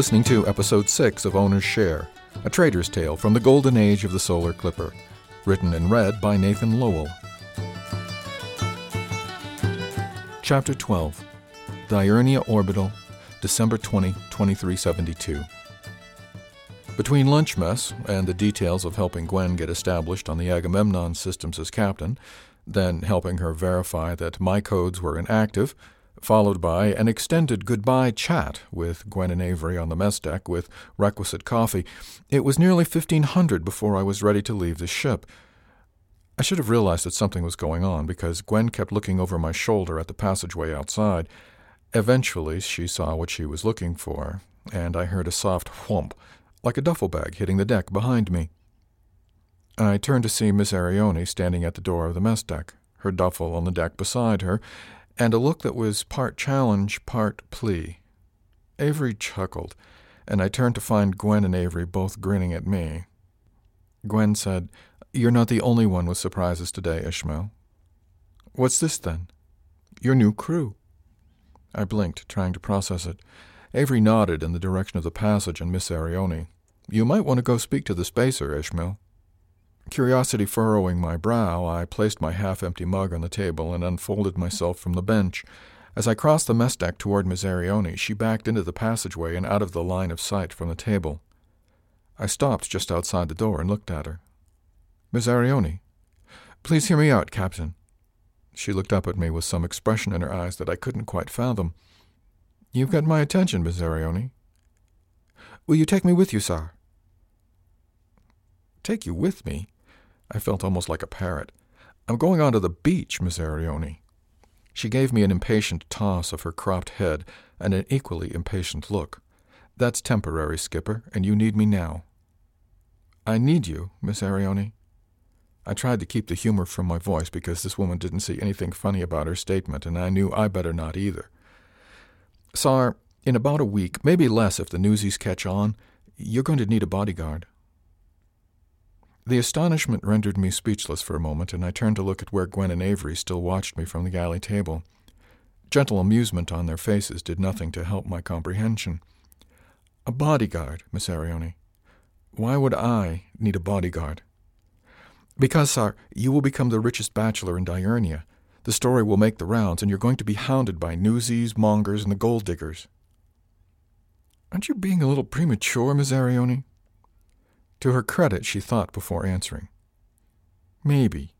listening to episode 6 of Owner's Share, a trader's tale from the golden age of the solar clipper, written and read by Nathan Lowell. Chapter 12 Diurnia Orbital, December 20, 2372. Between lunch mess and the details of helping Gwen get established on the Agamemnon systems as captain, then helping her verify that my codes were inactive, followed by an extended goodbye chat with Gwen and Avery on the mess deck with requisite coffee, it was nearly 1500 before I was ready to leave the ship. I should have realized that something was going on because Gwen kept looking over my shoulder at the passageway outside. Eventually, she saw what she was looking for, and I heard a soft whomp, like a duffel bag hitting the deck behind me. I turned to see Miss Arioni standing at the door of the mess deck, her duffel on the deck beside her, and a look that was part challenge, part plea. Avery chuckled, and I turned to find Gwen and Avery both grinning at me. Gwen said, You're not the only one with surprises today, Ishmael. What's this, then? Your new crew. I blinked, trying to process it. Avery nodded in the direction of the passage and Miss Arioni. You might want to go speak to the spacer, Ishmael. Curiosity furrowing my brow, I placed my half empty mug on the table and unfolded myself from the bench. As I crossed the mess deck toward Miss Arioni, she backed into the passageway and out of the line of sight from the table. I stopped just outside the door and looked at her. Miss Arioni, please hear me out, Captain. She looked up at me with some expression in her eyes that I couldn't quite fathom. You've got my attention, Miss Arioni. Will you take me with you, sir? Take you with me? I felt almost like a parrot. I'm going on to the beach, Miss Arioni. She gave me an impatient toss of her cropped head and an equally impatient look. That's temporary, Skipper, and you need me now. I need you, Miss Arioni. I tried to keep the humor from my voice because this woman didn't see anything funny about her statement, and I knew I better not either. Sar, in about a week, maybe less if the newsies catch on, you're going to need a bodyguard. The astonishment rendered me speechless for a moment, and I turned to look at where Gwen and Avery still watched me from the galley table. Gentle amusement on their faces did nothing to help my comprehension. A bodyguard, Miss Arioni. Why would I need a bodyguard? Because, sir, you will become the richest bachelor in Diurnia. The story will make the rounds, and you're going to be hounded by newsies, mongers, and the gold diggers. Aren't you being a little premature, Miss Arioni? To her credit, she thought before answering. Maybe.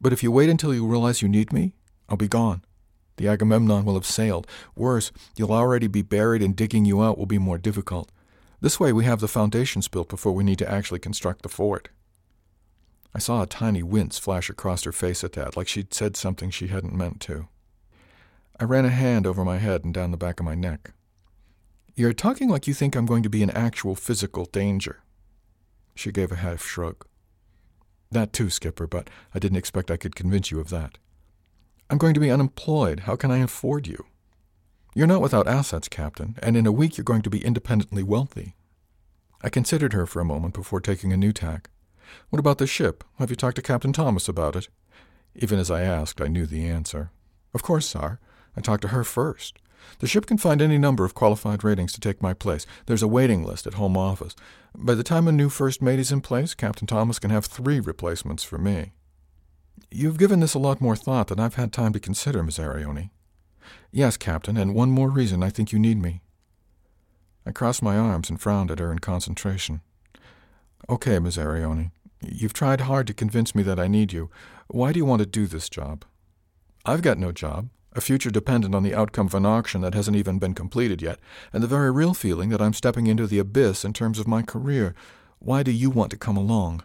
But if you wait until you realize you need me, I'll be gone. The Agamemnon will have sailed. Worse, you'll already be buried, and digging you out will be more difficult. This way, we have the foundations built before we need to actually construct the fort. I saw a tiny wince flash across her face at that, like she'd said something she hadn't meant to. I ran a hand over my head and down the back of my neck. You're talking like you think I'm going to be in actual physical danger. She gave a half shrug. That too, Skipper, but I didn't expect I could convince you of that. I'm going to be unemployed. How can I afford you? You're not without assets, Captain, and in a week you're going to be independently wealthy. I considered her for a moment before taking a new tack. What about the ship? Have you talked to Captain Thomas about it? Even as I asked, I knew the answer. Of course, sir. I talked to her first. The ship can find any number of qualified ratings to take my place. There's a waiting list at Home Office. By the time a new first mate is in place, Captain Thomas can have three replacements for me. You've given this a lot more thought than I've had time to consider, Miss Arioni. Yes, Captain, and one more reason I think you need me. I crossed my arms and frowned at her in concentration. Okay, Miss Arioni. You've tried hard to convince me that I need you. Why do you want to do this job? I've got no job a future dependent on the outcome of an auction that hasn't even been completed yet, and the very real feeling that I'm stepping into the abyss in terms of my career. Why do you want to come along?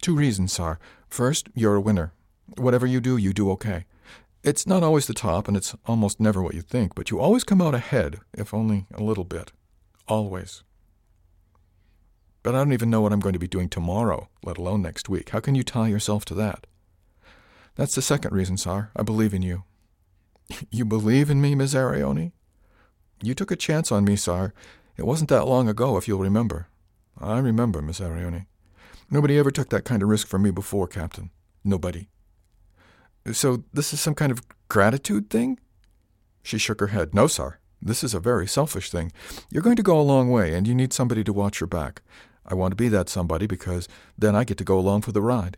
Two reasons, sir. First, you're a winner. Whatever you do, you do okay. It's not always the top, and it's almost never what you think, but you always come out ahead, if only a little bit. Always. But I don't even know what I'm going to be doing tomorrow, let alone next week. How can you tie yourself to that? That's the second reason, Sar. I believe in you. You believe in me, Miss Arioni? You took a chance on me, Sar. It wasn't that long ago, if you'll remember. I remember, Miss Arioni. Nobody ever took that kind of risk for me before, Captain. Nobody. So this is some kind of gratitude thing? She shook her head. No, Sar. This is a very selfish thing. You're going to go a long way, and you need somebody to watch your back. I want to be that somebody because then I get to go along for the ride.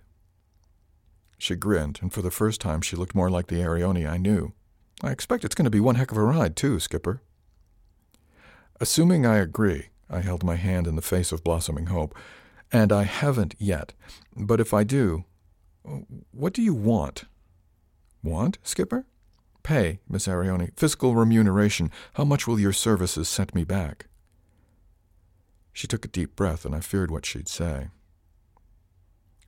She grinned, and for the first time she looked more like the Arioni I knew. I expect it's going to be one heck of a ride, too, Skipper. Assuming I agree, I held my hand in the face of blossoming hope, and I haven't yet. But if I do, what do you want? Want, Skipper? Pay, Miss Arioni. Fiscal remuneration. How much will your services set me back? She took a deep breath, and I feared what she'd say.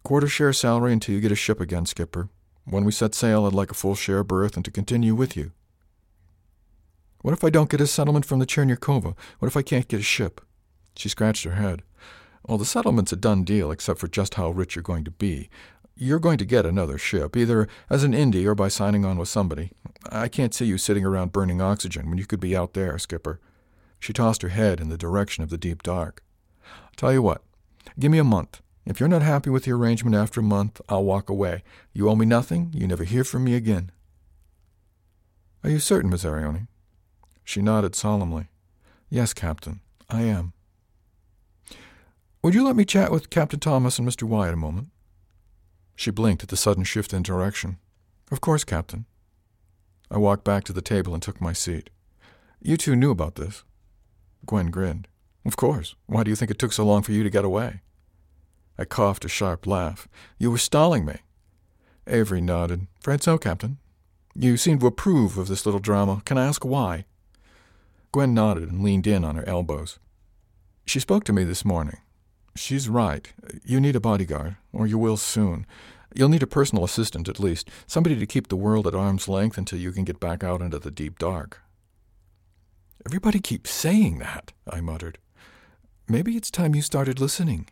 Quarter share salary until you get a ship again, Skipper. When we set sail, I'd like a full share berth and to continue with you. What if I don't get a settlement from the Chernyakova? What if I can't get a ship? She scratched her head. Well, the settlement's a done deal, except for just how rich you're going to be. You're going to get another ship, either as an indie or by signing on with somebody. I can't see you sitting around burning oxygen when you could be out there, Skipper. She tossed her head in the direction of the deep dark. Tell you what, give me a month. If you're not happy with the arrangement after a month, I'll walk away. You owe me nothing. You never hear from me again. Are you certain, Miss Arioni? She nodded solemnly. Yes, Captain, I am. Would you let me chat with Captain Thomas and Mr. Wyatt a moment? She blinked at the sudden shift in direction. Of course, Captain. I walked back to the table and took my seat. You two knew about this. Gwen grinned. Of course. Why do you think it took so long for you to get away? I coughed a sharp laugh. You were stalling me. Avery nodded. Afraid so, Captain. You seem to approve of this little drama. Can I ask why? Gwen nodded and leaned in on her elbows. She spoke to me this morning. She's right. You need a bodyguard, or you will soon. You'll need a personal assistant, at least, somebody to keep the world at arm's length until you can get back out into the deep dark. Everybody keeps saying that, I muttered. Maybe it's time you started listening.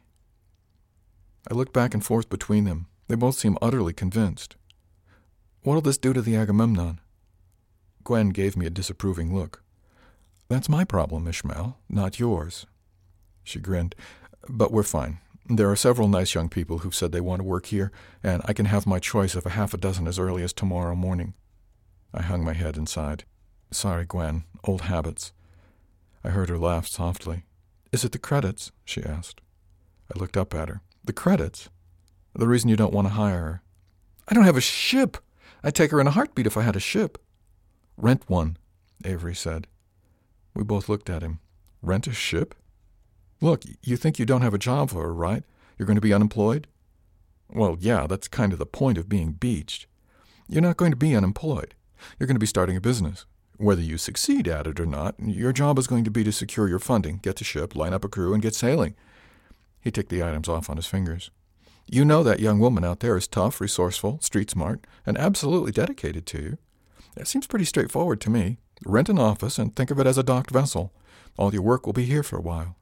I looked back and forth between them. They both seemed utterly convinced. What'll this do to the Agamemnon? Gwen gave me a disapproving look. That's my problem, Ishmael, not yours. She grinned. But we're fine. There are several nice young people who've said they want to work here, and I can have my choice of a half a dozen as early as tomorrow morning. I hung my head and sighed. Sorry, Gwen. Old habits. I heard her laugh softly. Is it the credits? she asked. I looked up at her. The credits? The reason you don't want to hire her. I don't have a ship. I'd take her in a heartbeat if I had a ship. Rent one, Avery said. We both looked at him. Rent a ship? Look, you think you don't have a job for her, right? You're going to be unemployed? Well, yeah, that's kind of the point of being beached. You're not going to be unemployed. You're going to be starting a business. Whether you succeed at it or not, your job is going to be to secure your funding, get the ship, line up a crew, and get sailing. He ticked the items off on his fingers. You know that young woman out there is tough, resourceful, street smart, and absolutely dedicated to you. It seems pretty straightforward to me. Rent an office and think of it as a docked vessel. All your work will be here for a while.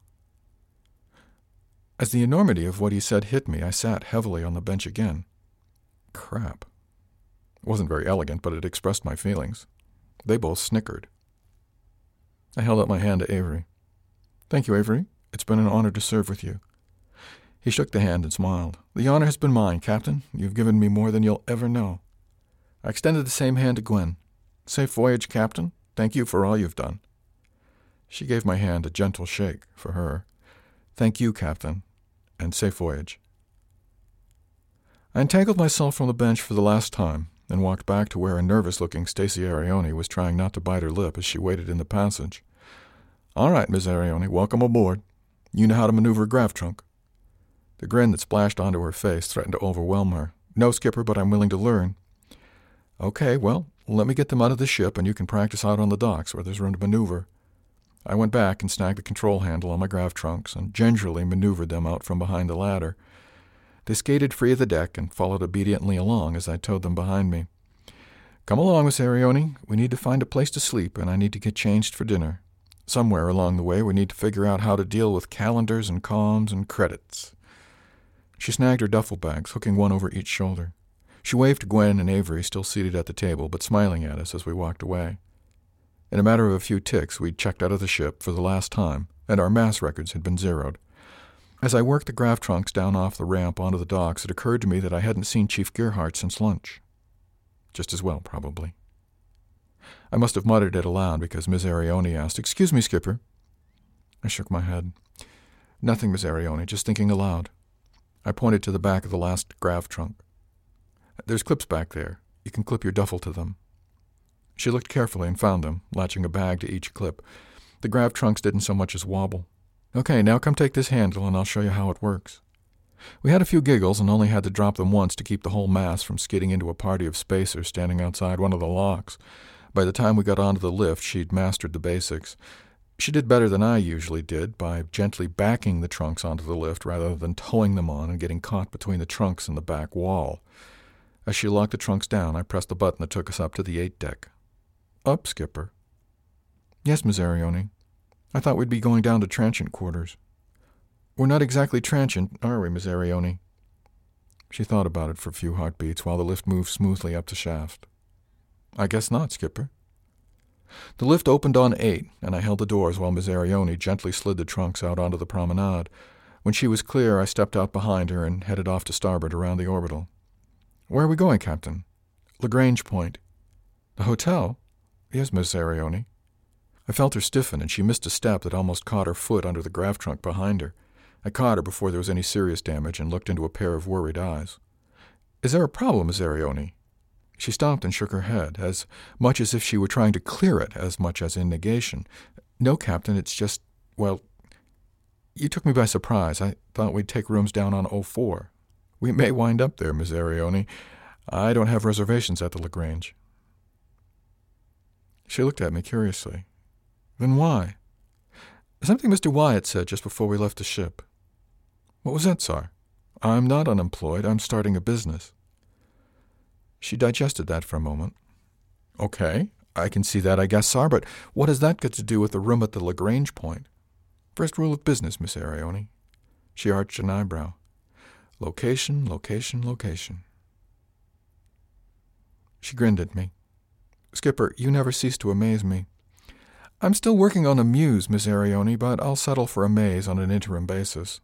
As the enormity of what he said hit me, I sat heavily on the bench again. Crap. It wasn't very elegant, but it expressed my feelings. They both snickered. I held out my hand to Avery. Thank you, Avery. It's been an honor to serve with you. He shook the hand and smiled. The honor has been mine, Captain. You've given me more than you'll ever know. I extended the same hand to Gwen. Safe voyage, Captain. Thank you for all you've done. She gave my hand a gentle shake for her. Thank you, Captain and safe voyage. I untangled myself from the bench for the last time and walked back to where a nervous looking Stacy Arioni was trying not to bite her lip as she waited in the passage. All right, Miss Arioni, welcome aboard. You know how to maneuver a grav trunk. The grin that splashed onto her face threatened to overwhelm her. No, Skipper, but I'm willing to learn. Okay, well, let me get them out of the ship and you can practice out on the docks where there's room to maneuver. I went back and snagged the control handle on my grav trunks and gingerly maneuvered them out from behind the ladder. They skated free of the deck and followed obediently along as I towed them behind me. Come along, Miss Arioni. We need to find a place to sleep, and I need to get changed for dinner. Somewhere along the way, we need to figure out how to deal with calendars and comms and credits. She snagged her duffel bags, hooking one over each shoulder. She waved to Gwen and Avery, still seated at the table, but smiling at us as we walked away. In a matter of a few ticks, we'd checked out of the ship for the last time, and our mass records had been zeroed. As I worked the grav trunks down off the ramp onto the docks, it occurred to me that I hadn't seen Chief Gerhardt since lunch. Just as well, probably. I must have muttered it aloud because Miss Arioni asked, Excuse me, Skipper. I shook my head. Nothing, Miss Arioni, just thinking aloud. I pointed to the back of the last grav trunk. There's clips back there. You can clip your duffel to them. She looked carefully and found them, latching a bag to each clip. The grav trunks didn't so much as wobble. Okay, now come take this handle and I'll show you how it works. We had a few giggles and only had to drop them once to keep the whole mass from skidding into a party of spacers standing outside one of the locks. By the time we got onto the lift, she'd mastered the basics. She did better than I usually did by gently backing the trunks onto the lift rather than towing them on and getting caught between the trunks and the back wall. As she locked the trunks down, I pressed the button that took us up to the eight deck. Up, Skipper. Yes, Miss Arioni. I thought we'd be going down to transient quarters. We're not exactly transient, are we, Miss Arioni? She thought about it for a few heartbeats while the lift moved smoothly up the shaft. I guess not, Skipper. The lift opened on eight, and I held the doors while Miss Arioni gently slid the trunks out onto the promenade. When she was clear, I stepped out behind her and headed off to starboard around the orbital. Where are we going, Captain? Lagrange Point. The hotel? Yes, Miss Arioni. I felt her stiffen, and she missed a step that almost caught her foot under the grav trunk behind her. I caught her before there was any serious damage and looked into a pair of worried eyes. Is there a problem, Miss Arioni? She stopped and shook her head, as much as if she were trying to clear it, as much as in negation. No, Captain, it's just, well, you took me by surprise. I thought we'd take rooms down on 04. We may wind up there, Miss Arioni. I don't have reservations at the Lagrange. She looked at me curiously. Then why? Something Mr. Wyatt said just before we left the ship. What was that, sir? I'm not unemployed. I'm starting a business. She digested that for a moment. Okay, I can see that, I guess, sir, but what has that got to do with the room at the Lagrange point? First rule of business, Miss Arioni. She arched an eyebrow. Location, location, location. She grinned at me. Skipper, you never cease to amaze me. I'm still working on a muse, Miss Arioni, but I'll settle for a maze on an interim basis.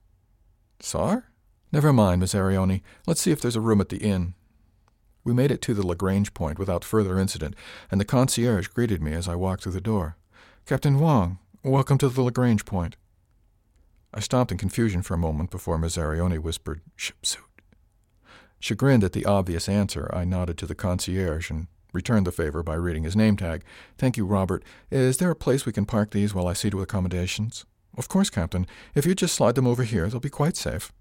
Sar? Never mind, Miss Arioni. Let's see if there's a room at the inn. We made it to the Lagrange point without further incident, and the concierge greeted me as I walked through the door. Captain Wang, welcome to the Lagrange point. I stopped in confusion for a moment before Miss Arioni whispered, Ship suit. Chagrined at the obvious answer, I nodded to the concierge and returned the favor by reading his name tag. Thank you, Robert. Is there a place we can park these while I see to accommodations? Of course, Captain. If you just slide them over here, they'll be quite safe.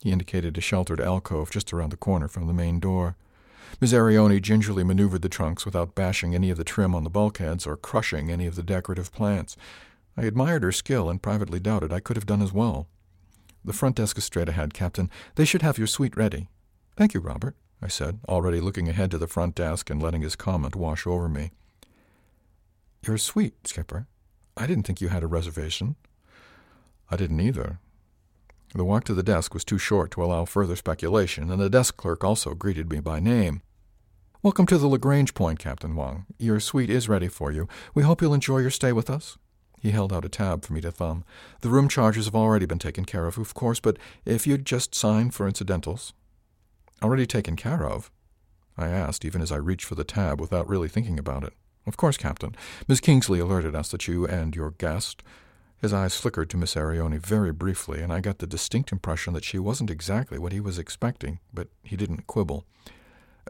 He indicated a sheltered alcove just around the corner from the main door. Miss Arioni gingerly maneuvered the trunks without bashing any of the trim on the bulkheads or crushing any of the decorative plants. I admired her skill and privately doubted I could have done as well. The front desk is straight ahead, Captain. They should have your suite ready. Thank you, Robert, I said, already looking ahead to the front desk and letting his comment wash over me. Your suite, Skipper. I didn't think you had a reservation. I didn't either. The walk to the desk was too short to allow further speculation, and the desk clerk also greeted me by name. Welcome to the Lagrange Point, Captain Wang. Your suite is ready for you. We hope you'll enjoy your stay with us. He held out a tab for me to thumb. The room charges have already been taken care of, of course, but if you'd just sign for incidentals. Already taken care of? I asked, even as I reached for the tab without really thinking about it. Of course, Captain. Miss Kingsley alerted us that you and your guest his eyes flickered to Miss Arioni very briefly, and I got the distinct impression that she wasn't exactly what he was expecting, but he didn't quibble.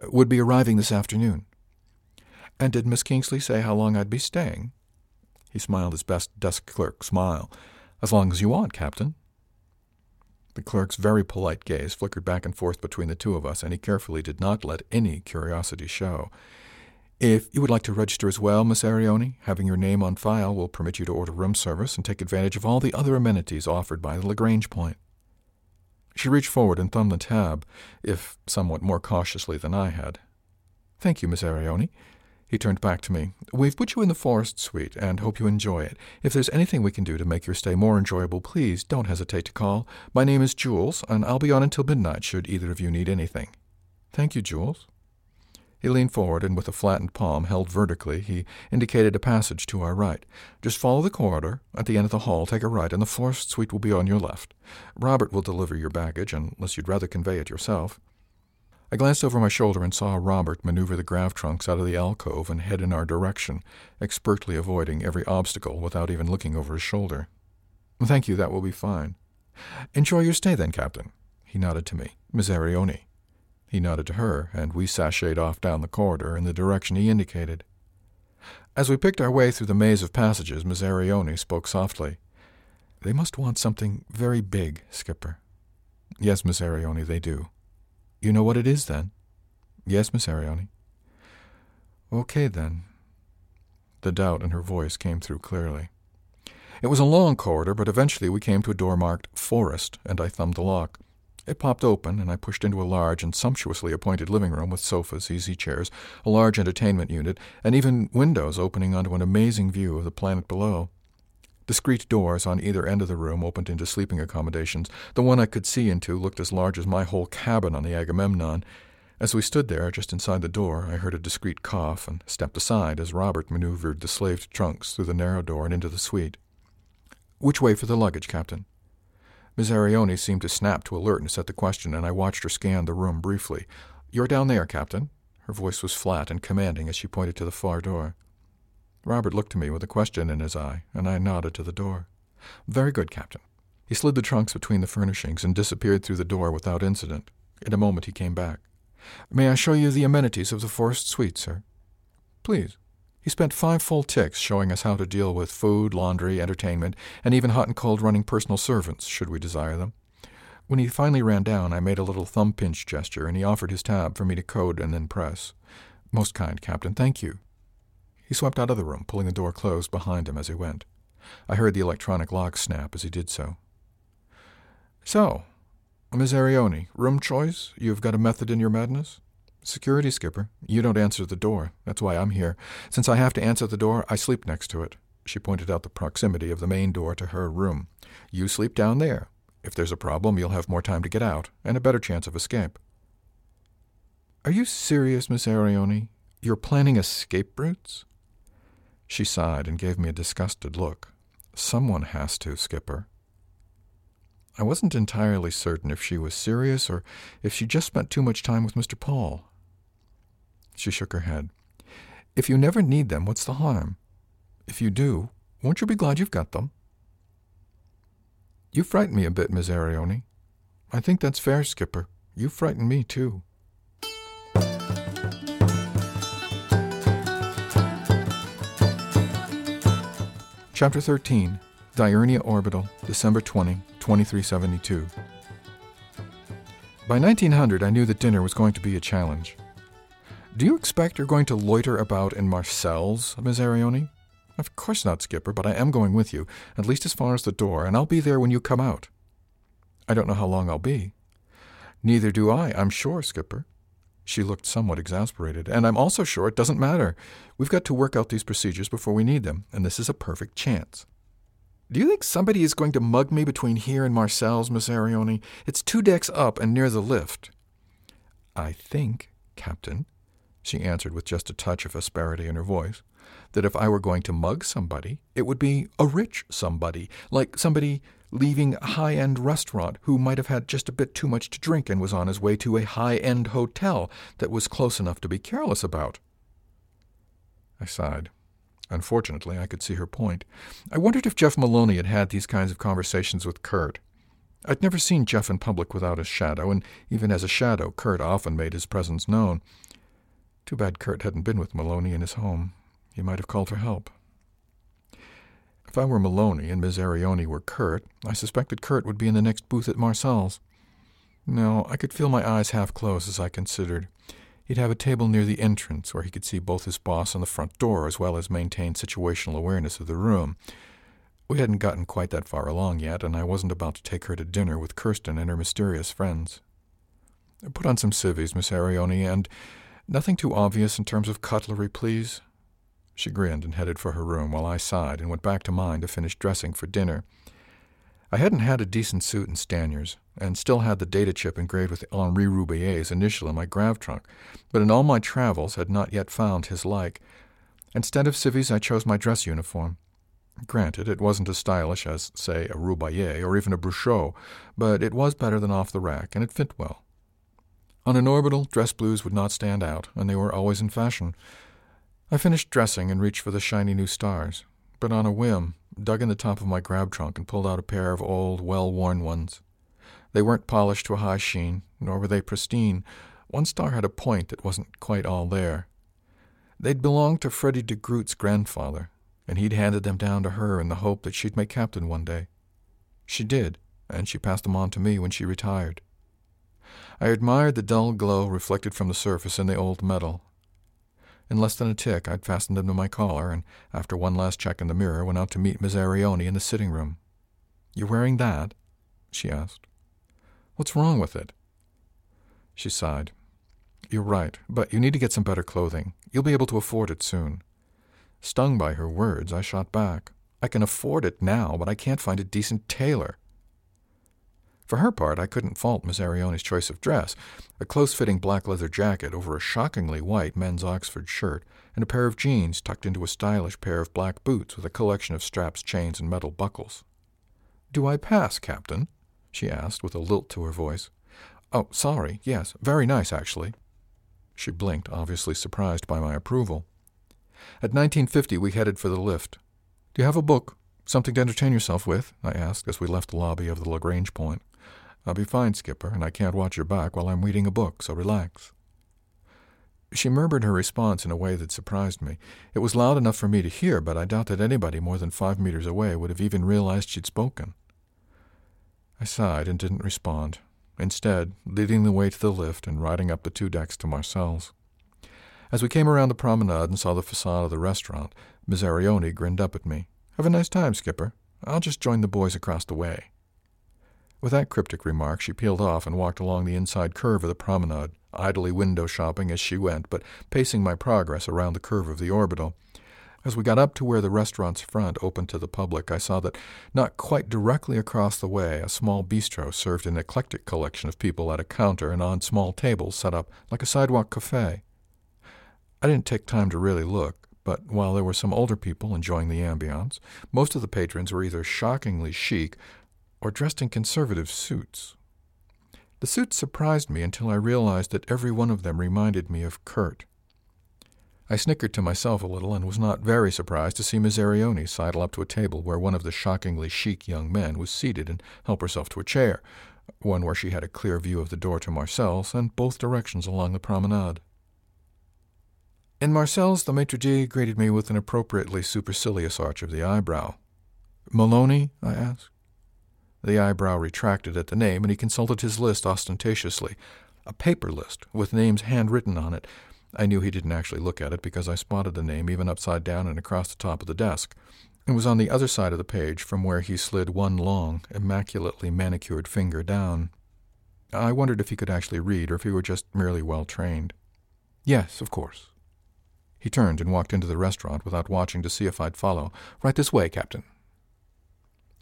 Uh, would be arriving this afternoon. And did Miss Kingsley say how long I'd be staying? He smiled his best desk clerk smile. As long as you want, Captain. The clerk's very polite gaze flickered back and forth between the two of us, and he carefully did not let any curiosity show. If you would like to register as well, Miss Arioni, having your name on file will permit you to order room service and take advantage of all the other amenities offered by the Lagrange Point. She reached forward and thumbed the tab, if somewhat more cautiously than I had. Thank you, Miss Arioni. He turned back to me. We've put you in the forest suite and hope you enjoy it. If there's anything we can do to make your stay more enjoyable, please don't hesitate to call. My name is Jules, and I'll be on until midnight should either of you need anything. Thank you, Jules. He leaned forward and with a flattened palm held vertically, he indicated a passage to our right. Just follow the corridor. At the end of the hall, take a right, and the forest suite will be on your left. Robert will deliver your baggage, unless you'd rather convey it yourself. I glanced over my shoulder and saw Robert maneuver the grav trunks out of the alcove and head in our direction, expertly avoiding every obstacle without even looking over his shoulder. Thank you, that will be fine. Enjoy your stay then, Captain. He nodded to me. Miss Arioni. He nodded to her, and we sashayed off down the corridor in the direction he indicated. As we picked our way through the maze of passages, Miss Arioni spoke softly. They must want something very big, Skipper. Yes, Miss Arioni, they do. You know what it is, then? Yes, Miss Arioni. Okay, then. The doubt in her voice came through clearly. It was a long corridor, but eventually we came to a door marked Forest, and I thumbed the lock. It popped open, and I pushed into a large and sumptuously appointed living room with sofas, easy chairs, a large entertainment unit, and even windows opening onto an amazing view of the planet below. Discreet doors on either end of the room opened into sleeping accommodations. The one I could see into looked as large as my whole cabin on the Agamemnon. As we stood there, just inside the door, I heard a discreet cough and stepped aside as Robert maneuvered the slaved trunks through the narrow door and into the suite. Which way for the luggage, Captain? Miss Arioni seemed to snap to alertness at the question, and I watched her scan the room briefly. You're down there, Captain. Her voice was flat and commanding as she pointed to the far door. Robert looked at me with a question in his eye, and I nodded to the door. Very good, Captain. He slid the trunks between the furnishings and disappeared through the door without incident. In a moment he came back. May I show you the amenities of the Forest Suite, sir? Please. He spent five full ticks showing us how to deal with food, laundry, entertainment, and even hot and cold running personal servants, should we desire them. When he finally ran down, I made a little thumb pinch gesture, and he offered his tab for me to code and then press. Most kind, Captain, thank you. He swept out of the room, pulling the door closed behind him as he went. I heard the electronic lock snap as he did so. So, Miss Arioni, room choice? You've got a method in your madness? Security, Skipper. You don't answer the door. That's why I'm here. Since I have to answer the door, I sleep next to it. She pointed out the proximity of the main door to her room. You sleep down there. If there's a problem, you'll have more time to get out, and a better chance of escape. Are you serious, Miss Arioni? You're planning escape routes? She sighed and gave me a disgusted look. Someone has to, Skipper. I wasn't entirely certain if she was serious or if she just spent too much time with Mr. Paul. She shook her head. If you never need them, what's the harm? If you do, won't you be glad you've got them? You frighten me a bit, Miss Arioni. I think that's fair, Skipper. You frighten me, too. Chapter 13 Diurnia Orbital, December 20, 2372. By 1900, I knew that dinner was going to be a challenge. Do you expect you're going to loiter about in Marcel's, Miss Arioni? Of course not, Skipper, but I am going with you, at least as far as the door, and I'll be there when you come out. I don't know how long I'll be. Neither do I, I'm sure, Skipper. She looked somewhat exasperated, and I'm also sure it doesn't matter. We've got to work out these procedures before we need them, and this is a perfect chance. Do you think somebody is going to mug me between here and Marcel's, Miss Arioni? It's two decks up and near the lift. I think, Captain, she answered with just a touch of asperity in her voice, that if I were going to mug somebody, it would be a rich somebody, like somebody leaving a high end restaurant who might have had just a bit too much to drink and was on his way to a high end hotel that was close enough to be careless about. I sighed. Unfortunately, I could see her point. I wondered if Jeff Maloney had had these kinds of conversations with Kurt. I'd never seen Jeff in public without his shadow, and even as a shadow, Kurt often made his presence known. Too bad Kurt hadn't been with Maloney in his home. He might have called for help. If I were Maloney and Miss Arioni were Kurt, I suspected Kurt would be in the next booth at Marcel's. No, I could feel my eyes half close as I considered. He'd have a table near the entrance where he could see both his boss and the front door as well as maintain situational awareness of the room. We hadn't gotten quite that far along yet, and I wasn't about to take her to dinner with Kirsten and her mysterious friends. Put on some civvies, Miss Arioni, and Nothing too obvious in terms of cutlery, please. She grinned and headed for her room while I sighed and went back to mine to finish dressing for dinner. I hadn't had a decent suit in stanyers, and still had the data chip engraved with Henri Roubaix's initial in my grav trunk, but in all my travels had not yet found his like. Instead of civvies, I chose my dress uniform. Granted, it wasn't as stylish as, say, a Roubaix or even a Bruchot, but it was better than off the rack, and it fit well. On an orbital, dress blues would not stand out, and they were always in fashion. I finished dressing and reached for the shiny new stars, but on a whim, dug in the top of my grav trunk and pulled out a pair of old, well worn ones. They weren't polished to a high sheen, nor were they pristine. One star had a point that wasn't quite all there. They'd belonged to Freddie de Groot's grandfather, and he'd handed them down to her in the hope that she'd make captain one day. She did, and she passed them on to me when she retired. I admired the dull glow reflected from the surface in the old metal. In less than a tick, I'd fastened them to my collar, and after one last check in the mirror, went out to meet Miss Arioni in the sitting room. You're wearing that? she asked. What's wrong with it? She sighed. You're right, but you need to get some better clothing. You'll be able to afford it soon. Stung by her words, I shot back. I can afford it now, but I can't find a decent tailor. For her part, I couldn't fault Miss Arioni's choice of dress a close fitting black leather jacket over a shockingly white men's Oxford shirt, and a pair of jeans tucked into a stylish pair of black boots with a collection of straps, chains, and metal buckles. Do I pass, Captain? she asked with a lilt to her voice. Oh, sorry, yes, very nice, actually. She blinked, obviously surprised by my approval. At 1950, we headed for the lift. Do you have a book? Something to entertain yourself with? I asked as we left the lobby of the Lagrange Point. I'll be fine, Skipper, and I can't watch your back while I'm reading a book, so relax. She murmured her response in a way that surprised me. It was loud enough for me to hear, but I doubt that anybody more than five meters away would have even realized she'd spoken. I sighed and didn't respond, instead, leading the way to the lift and riding up the two decks to Marcel's. As we came around the promenade and saw the facade of the restaurant, Miss Arioni grinned up at me. Have a nice time, Skipper. I'll just join the boys across the way. With that cryptic remark, she peeled off and walked along the inside curve of the promenade, idly window shopping as she went, but pacing my progress around the curve of the orbital. As we got up to where the restaurant's front opened to the public, I saw that not quite directly across the way, a small bistro served an eclectic collection of people at a counter and on small tables set up like a sidewalk cafe. I didn't take time to really look, but while there were some older people enjoying the ambiance, most of the patrons were either shockingly chic or dressed in conservative suits. The suits surprised me until I realized that every one of them reminded me of Kurt. I snickered to myself a little and was not very surprised to see Miss sidle up to a table where one of the shockingly chic young men was seated and help herself to a chair, one where she had a clear view of the door to Marcel's and both directions along the promenade. In Marcel's, the maitre d' greeted me with an appropriately supercilious arch of the eyebrow. Maloney? I asked. The eyebrow retracted at the name, and he consulted his list ostentatiously. A paper list, with names handwritten on it, I knew he didn't actually look at it because I spotted the name even upside down and across the top of the desk. It was on the other side of the page from where he slid one long, immaculately manicured finger down. I wondered if he could actually read or if he were just merely well trained. Yes, of course. He turned and walked into the restaurant without watching to see if I'd follow. Right this way, Captain.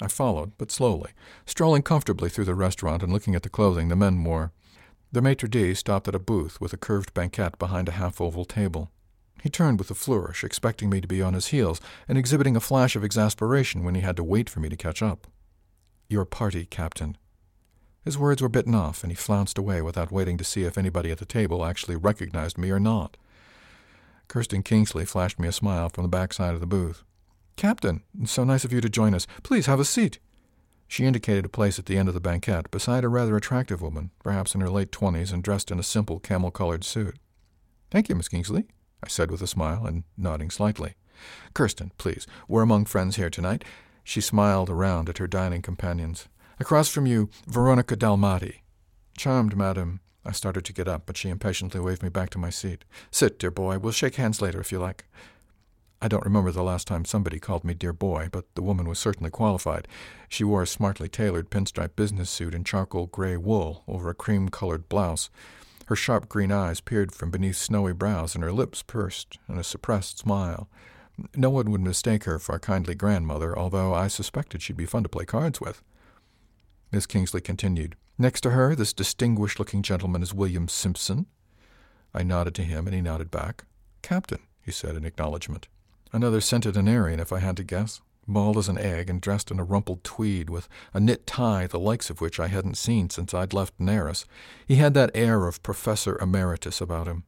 I followed, but slowly, strolling comfortably through the restaurant and looking at the clothing the men wore. The maitre d' stopped at a booth with a curved banquette behind a half oval table. He turned with a flourish, expecting me to be on his heels, and exhibiting a flash of exasperation when he had to wait for me to catch up. Your party, Captain. His words were bitten off, and he flounced away without waiting to see if anybody at the table actually recognized me or not. Kirsten Kingsley flashed me a smile from the back side of the booth. Captain, so nice of you to join us. Please have a seat. She indicated a place at the end of the banquette, beside a rather attractive woman, perhaps in her late twenties and dressed in a simple camel colored suit. Thank you, Miss Kingsley, I said with a smile and nodding slightly. Kirsten, please, we're among friends here tonight. She smiled around at her dining companions. Across from you, Veronica Dalmati. Charmed, madam. I started to get up, but she impatiently waved me back to my seat. Sit, dear boy. We'll shake hands later if you like. I don't remember the last time somebody called me dear boy, but the woman was certainly qualified. She wore a smartly tailored pinstripe business suit in charcoal gray wool over a cream colored blouse. Her sharp green eyes peered from beneath snowy brows, and her lips pursed in a suppressed smile. No one would mistake her for a kindly grandmother, although I suspected she'd be fun to play cards with. Miss Kingsley continued. Next to her, this distinguished looking gentleman is William Simpson. I nodded to him, and he nodded back. Captain, he said in acknowledgment. Another centenarian, if I had to guess. bald as an egg and dressed in a rumpled tweed with a knit tie the likes of which I hadn't seen since I'd left Nares. He had that air of Professor Emeritus about him.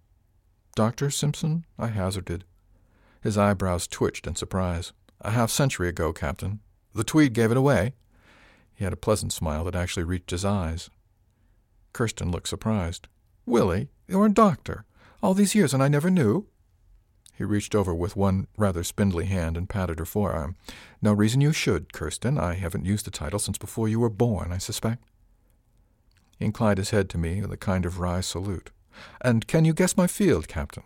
Dr. Simpson? I hazarded. His eyebrows twitched in surprise. A half century ago, Captain. The tweed gave it away. He had a pleasant smile that actually reached his eyes. Kirsten looked surprised. Willie, you're a doctor. All these years and I never knew? He reached over with one rather spindly hand and patted her forearm. No reason you should, Kirsten. I haven't used the title since before you were born, I suspect. He inclined his head to me with a kind of wry salute. And can you guess my field, Captain?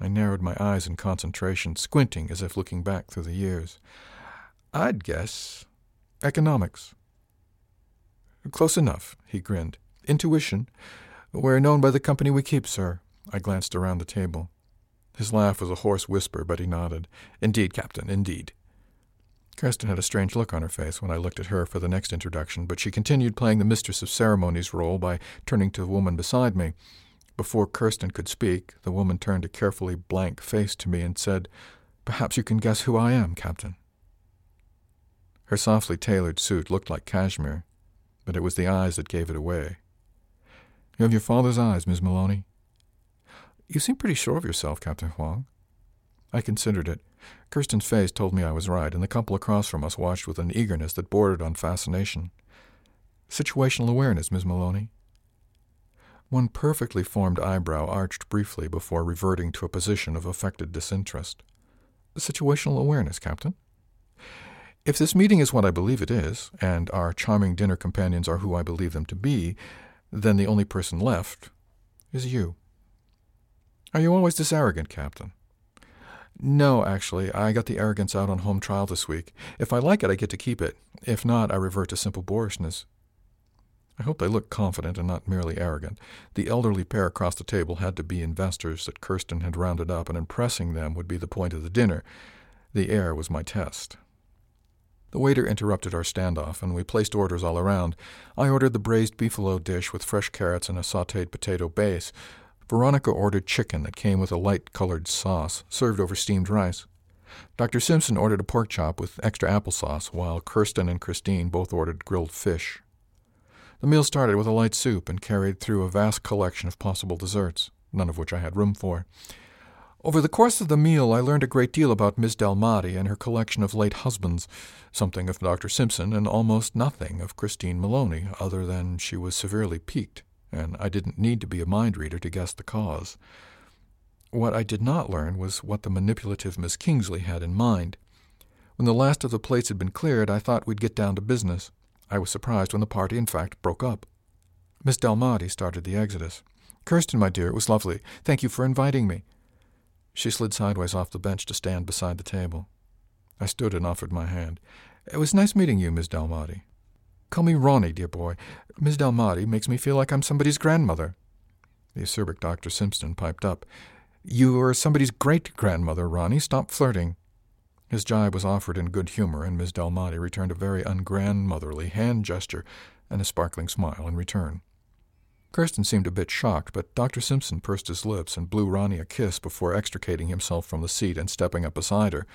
I narrowed my eyes in concentration, squinting as if looking back through the years. I'd guess economics. Close enough, he grinned. Intuition. We're known by the company we keep, sir. I glanced around the table. His laugh was a hoarse whisper, but he nodded. Indeed, Captain, indeed. Kirsten had a strange look on her face when I looked at her for the next introduction, but she continued playing the mistress of ceremonies role by turning to the woman beside me. Before Kirsten could speak, the woman turned a carefully blank face to me and said, Perhaps you can guess who I am, Captain. Her softly tailored suit looked like cashmere, but it was the eyes that gave it away. You have your father's eyes, Miss Maloney. You seem pretty sure of yourself, Captain Wang. I considered it. Kirsten's face told me I was right, and the couple across from us watched with an eagerness that bordered on fascination. Situational awareness, Miss Maloney. One perfectly formed eyebrow arched briefly before reverting to a position of affected disinterest. Situational awareness, Captain. If this meeting is what I believe it is, and our charming dinner companions are who I believe them to be, then the only person left is you. Are you always this arrogant, Captain? No, actually. I got the arrogance out on home trial this week. If I like it, I get to keep it. If not, I revert to simple boorishness. I hope they looked confident and not merely arrogant. The elderly pair across the table had to be investors that Kirsten had rounded up, and impressing them would be the point of the dinner. The heir was my test. The waiter interrupted our standoff, and we placed orders all around. I ordered the braised beefalo dish with fresh carrots and a sautéed potato base. Veronica ordered chicken that came with a light colored sauce, served over steamed rice. Dr. Simpson ordered a pork chop with extra applesauce, while Kirsten and Christine both ordered grilled fish. The meal started with a light soup and carried through a vast collection of possible desserts, none of which I had room for. Over the course of the meal, I learned a great deal about Miss Delmati and her collection of late husbands, something of Dr. Simpson, and almost nothing of Christine Maloney, other than she was severely piqued and I didn't need to be a mind reader to guess the cause. What I did not learn was what the manipulative Miss Kingsley had in mind. When the last of the plates had been cleared, I thought we'd get down to business. I was surprised when the party, in fact, broke up. Miss Delmati started the exodus. Kirsten, my dear, it was lovely. Thank you for inviting me. She slid sideways off the bench to stand beside the table. I stood and offered my hand. It was nice meeting you, Miss Delmati. Call me Ronnie, dear boy. Miss Delmati makes me feel like I'm somebody's grandmother. The acerbic Dr. Simpson piped up. You are somebody's great grandmother, Ronnie. Stop flirting. His jibe was offered in good humor, and Miss Delmati returned a very ungrandmotherly hand gesture and a sparkling smile in return. Kirsten seemed a bit shocked, but Dr. Simpson pursed his lips and blew Ronnie a kiss before extricating himself from the seat and stepping up beside her.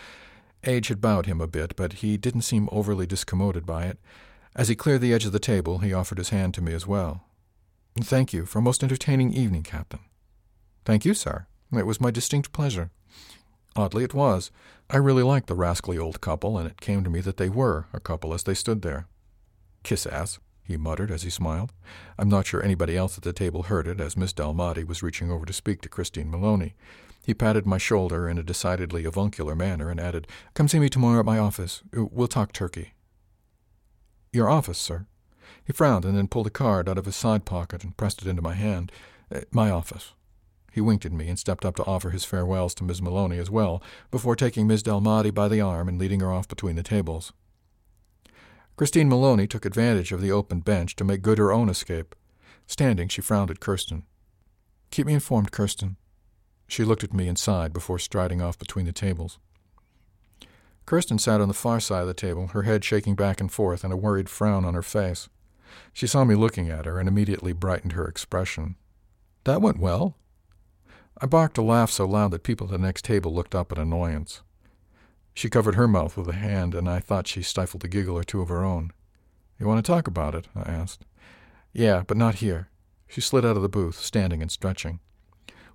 Age had bowed him a bit, but he didn't seem overly discommoded by it. As he cleared the edge of the table, he offered his hand to me as well. Thank you for a most entertaining evening, Captain. Thank you, sir. It was my distinct pleasure. Oddly, it was. I really liked the rascally old couple, and it came to me that they were a couple as they stood there. Kiss ass, he muttered as he smiled. I'm not sure anybody else at the table heard it, as Miss Delmati was reaching over to speak to Christine Maloney. He patted my shoulder in a decidedly avuncular manner and added, Come see me tomorrow at my office. We'll talk turkey. Your office, sir. He frowned and then pulled a card out of his side pocket and pressed it into my hand. Uh, my office. He winked at me and stepped up to offer his farewells to Miss Maloney as well, before taking Miss Delmati by the arm and leading her off between the tables. Christine Maloney took advantage of the open bench to make good her own escape. Standing, she frowned at Kirsten. Keep me informed, Kirsten. She looked at me and sighed before striding off between the tables. Kirsten sat on the far side of the table, her head shaking back and forth and a worried frown on her face. She saw me looking at her and immediately brightened her expression. That went well. I barked a laugh so loud that people at the next table looked up in annoyance. She covered her mouth with a hand, and I thought she stifled a giggle or two of her own. You want to talk about it? I asked. Yeah, but not here. She slid out of the booth, standing and stretching.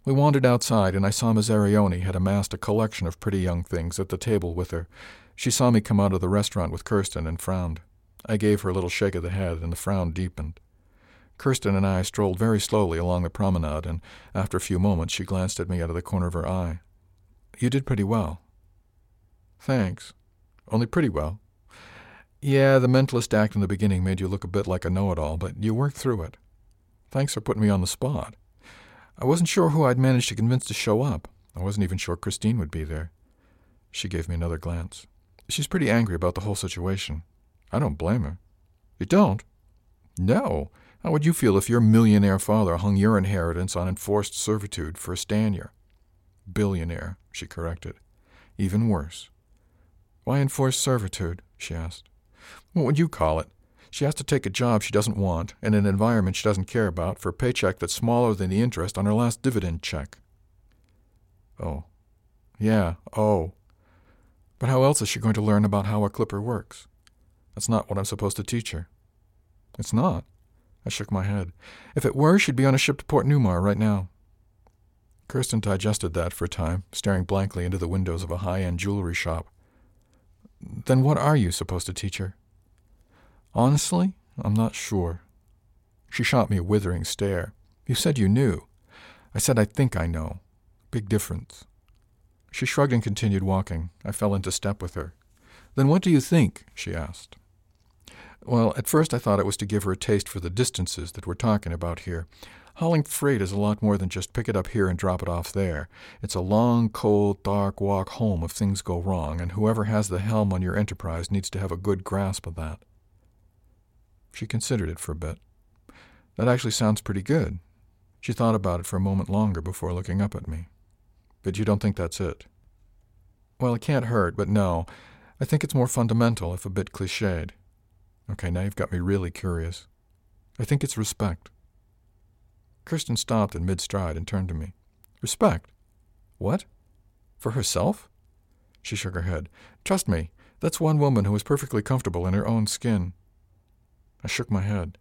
We wandered outside, and I saw Ms. Arioni had amassed a collection of pretty young things at the table with her. She saw me come out of the restaurant with Kirsten and frowned. I gave her a little shake of the head, and the frown deepened. Kirsten and I strolled very slowly along the promenade, and after a few moments she glanced at me out of the corner of her eye. You did pretty well. Thanks. Only pretty well. Yeah, the mentalist act in the beginning made you look a bit like a know it all, but you worked through it. Thanks for putting me on the spot. I wasn't sure who I'd managed to convince to show up. I wasn't even sure Christine would be there. She gave me another glance. She's pretty angry about the whole situation. I don't blame her. You don't? No. How would you feel if your millionaire father hung your inheritance on enforced servitude for a stanyer? Billionaire, she corrected. Even worse. Why enforced servitude? she asked. What would you call it? She has to take a job she doesn't want in an environment she doesn't care about for a paycheck that's smaller than the interest on her last dividend check. Oh. Yeah, oh. But how else is she going to learn about how a clipper works? That's not what I'm supposed to teach her. It's not. I shook my head. If it were, she'd be on a ship to Port Newmar right now. Kirsten digested that for a time, staring blankly into the windows of a high end jewelry shop. Then what are you supposed to teach her? Honestly, I'm not sure. She shot me a withering stare. You said you knew. I said I think I know. Big difference. She shrugged and continued walking. I fell into step with her. Then what do you think? she asked. Well, at first I thought it was to give her a taste for the distances that we're talking about here. Hauling freight is a lot more than just pick it up here and drop it off there. It's a long, cold, dark walk home if things go wrong, and whoever has the helm on your enterprise needs to have a good grasp of that. She considered it for a bit. That actually sounds pretty good. She thought about it for a moment longer before looking up at me. But you don't think that's it? Well, it can't hurt, but no. I think it's more fundamental, if a bit cliched. Okay, now you've got me really curious. I think it's respect. Kirsten stopped in mid stride and turned to me. Respect? What? For herself? She shook her head. Trust me, that's one woman who is perfectly comfortable in her own skin. I shook my head.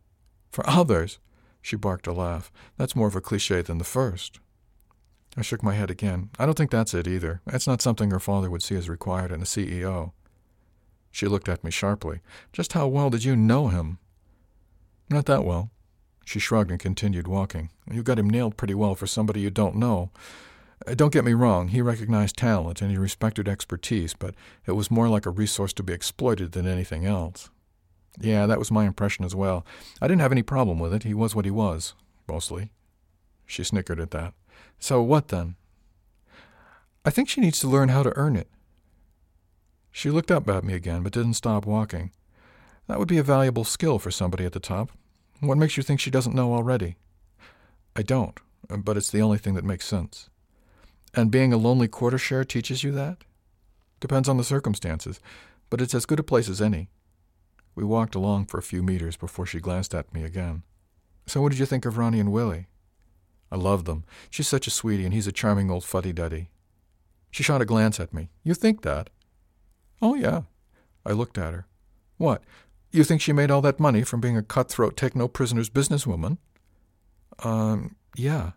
For others? She barked a laugh. That's more of a cliche than the first. I shook my head again. I don't think that's it either. It's not something her father would see as required in a CEO. She looked at me sharply. Just how well did you know him? Not that well. She shrugged and continued walking. You got him nailed pretty well for somebody you don't know. Uh, don't get me wrong, he recognized talent and he respected expertise, but it was more like a resource to be exploited than anything else. Yeah, that was my impression as well. I didn't have any problem with it. He was what he was, mostly. She snickered at that. So what then? I think she needs to learn how to earn it. She looked up at me again, but didn't stop walking. That would be a valuable skill for somebody at the top. What makes you think she doesn't know already? I don't, but it's the only thing that makes sense. And being a lonely quarter share teaches you that? Depends on the circumstances, but it's as good a place as any. We walked along for a few meters before she glanced at me again. So what did you think of Ronnie and Willie? I love them. She's such a sweetie, and he's a charming old fuddy-duddy. She shot a glance at me. You think that? Oh, yeah. I looked at her. What? You think she made all that money from being a cutthroat, take no prisoners businesswoman? Um, yeah.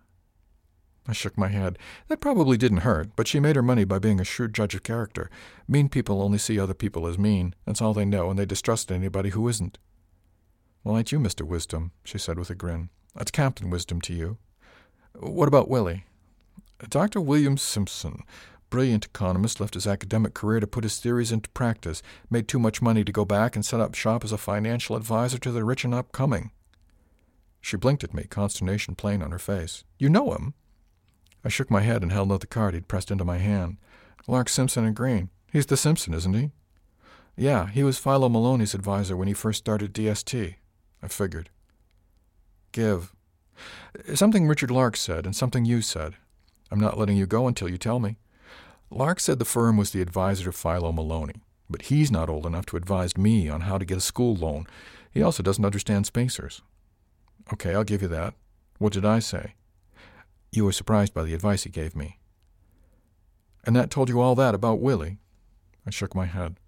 I shook my head. That probably didn't hurt, but she made her money by being a shrewd judge of character. Mean people only see other people as mean. That's all they know, and they distrust anybody who isn't. Well, ain't you Mr. Wisdom, she said with a grin. That's Captain Wisdom to you. What about Willie? Dr. William Simpson brilliant economist, left his academic career to put his theories into practice, made too much money to go back and set up shop as a financial advisor to the rich and upcoming. She blinked at me, consternation plain on her face. You know him? I shook my head and held out the card he'd pressed into my hand. Lark Simpson and Green. He's the Simpson, isn't he? Yeah, he was Philo Maloney's advisor when he first started DST. I figured. Give. Something Richard Lark said and something you said. I'm not letting you go until you tell me. Lark said the firm was the advisor to Philo Maloney, but he's not old enough to advise me on how to get a school loan. He also doesn't understand spacers. Okay, I'll give you that. What did I say? You were surprised by the advice he gave me. And that told you all that about Willie? I shook my head.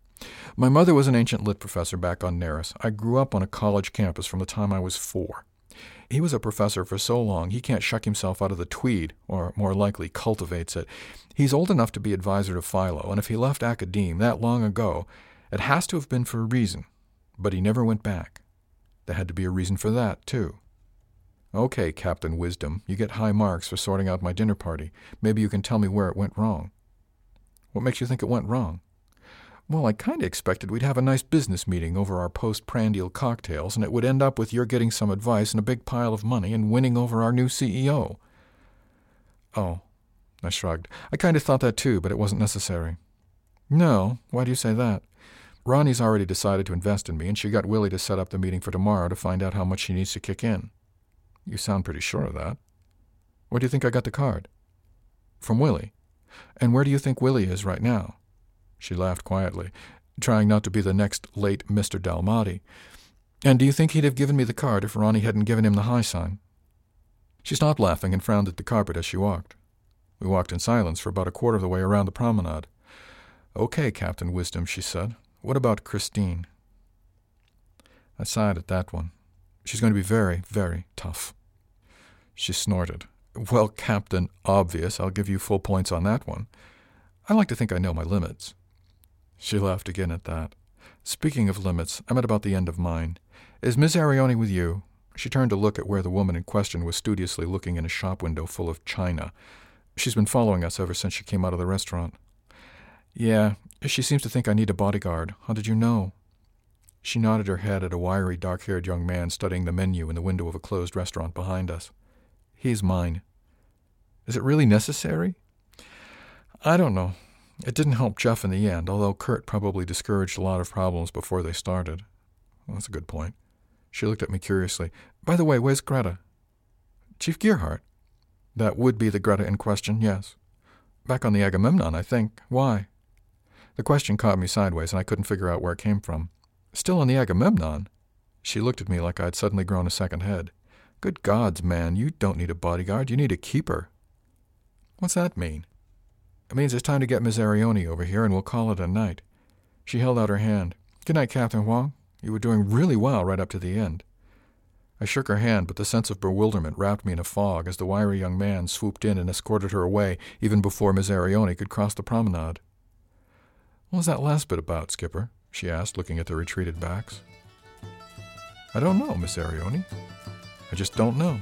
My mother was an ancient lit professor back on Neris. I grew up on a college campus from the time I was four. He was a professor for so long he can't shuck himself out of the tweed, or more likely cultivates it. He's old enough to be advisor to Philo, and if he left academe that long ago, it has to have been for a reason. But he never went back. There had to be a reason for that, too. Okay, Captain Wisdom, you get high marks for sorting out my dinner party. Maybe you can tell me where it went wrong. What makes you think it went wrong? Well, I kind of expected we'd have a nice business meeting over our post-prandial cocktails, and it would end up with your getting some advice and a big pile of money and winning over our new CEO. Oh, I shrugged. I kind of thought that too, but it wasn't necessary. No, why do you say that? Ronnie's already decided to invest in me, and she got Willie to set up the meeting for tomorrow to find out how much she needs to kick in. You sound pretty sure of that. Where do you think I got the card? From Willie. And where do you think Willie is right now? She laughed quietly, trying not to be the next late Mr. Dalmati. And do you think he'd have given me the card if Ronnie hadn't given him the high sign? She stopped laughing and frowned at the carpet as she walked. We walked in silence for about a quarter of the way around the promenade. Okay, Captain Wisdom, she said. What about Christine? I sighed at that one. She's going to be very, very tough. She snorted. Well, Captain Obvious, I'll give you full points on that one. I like to think I know my limits. She laughed again at that. Speaking of limits, I'm at about the end of mine. Is Miss Arioni with you? She turned to look at where the woman in question was studiously looking in a shop window full of china. She's been following us ever since she came out of the restaurant. Yeah, she seems to think I need a bodyguard. How did you know? She nodded her head at a wiry, dark haired young man studying the menu in the window of a closed restaurant behind us. He's mine. Is it really necessary? I don't know. It didn't help Jeff in the end, although Kurt probably discouraged a lot of problems before they started. Well, that's a good point. She looked at me curiously. By the way, where's Greta? Chief Gearhart. That would be the Greta in question, yes. Back on the Agamemnon, I think. Why? The question caught me sideways, and I couldn't figure out where it came from. Still on the Agamemnon? She looked at me like I'd suddenly grown a second head. Good gods, man, you don't need a bodyguard, you need a keeper. What's that mean? It means it's time to get Miss Arioni over here, and we'll call it a night. She held out her hand. Good night, Captain Wang. You were doing really well right up to the end. I shook her hand, but the sense of bewilderment wrapped me in a fog as the wiry young man swooped in and escorted her away even before Miss Arioni could cross the promenade. What was that last bit about, Skipper? She asked, looking at the retreated backs. I don't know, Miss Arioni. I just don't know.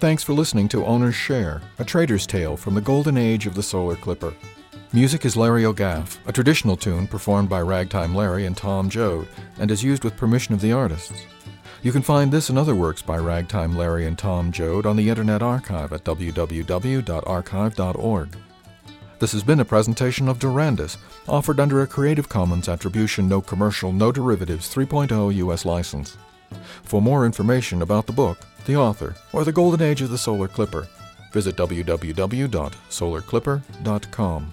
Thanks for listening to Owner's Share, a trader's tale from the golden age of the solar clipper. Music is Larry O'Gaff, a traditional tune performed by Ragtime Larry and Tom Joad, and is used with permission of the artists. You can find this and other works by Ragtime Larry and Tom Joad on the Internet Archive at www.archive.org. This has been a presentation of Durandus, offered under a Creative Commons Attribution No Commercial No Derivatives 3.0 U.S. license. For more information about the book, the author, or the golden age of the solar clipper, visit www.solarclipper.com.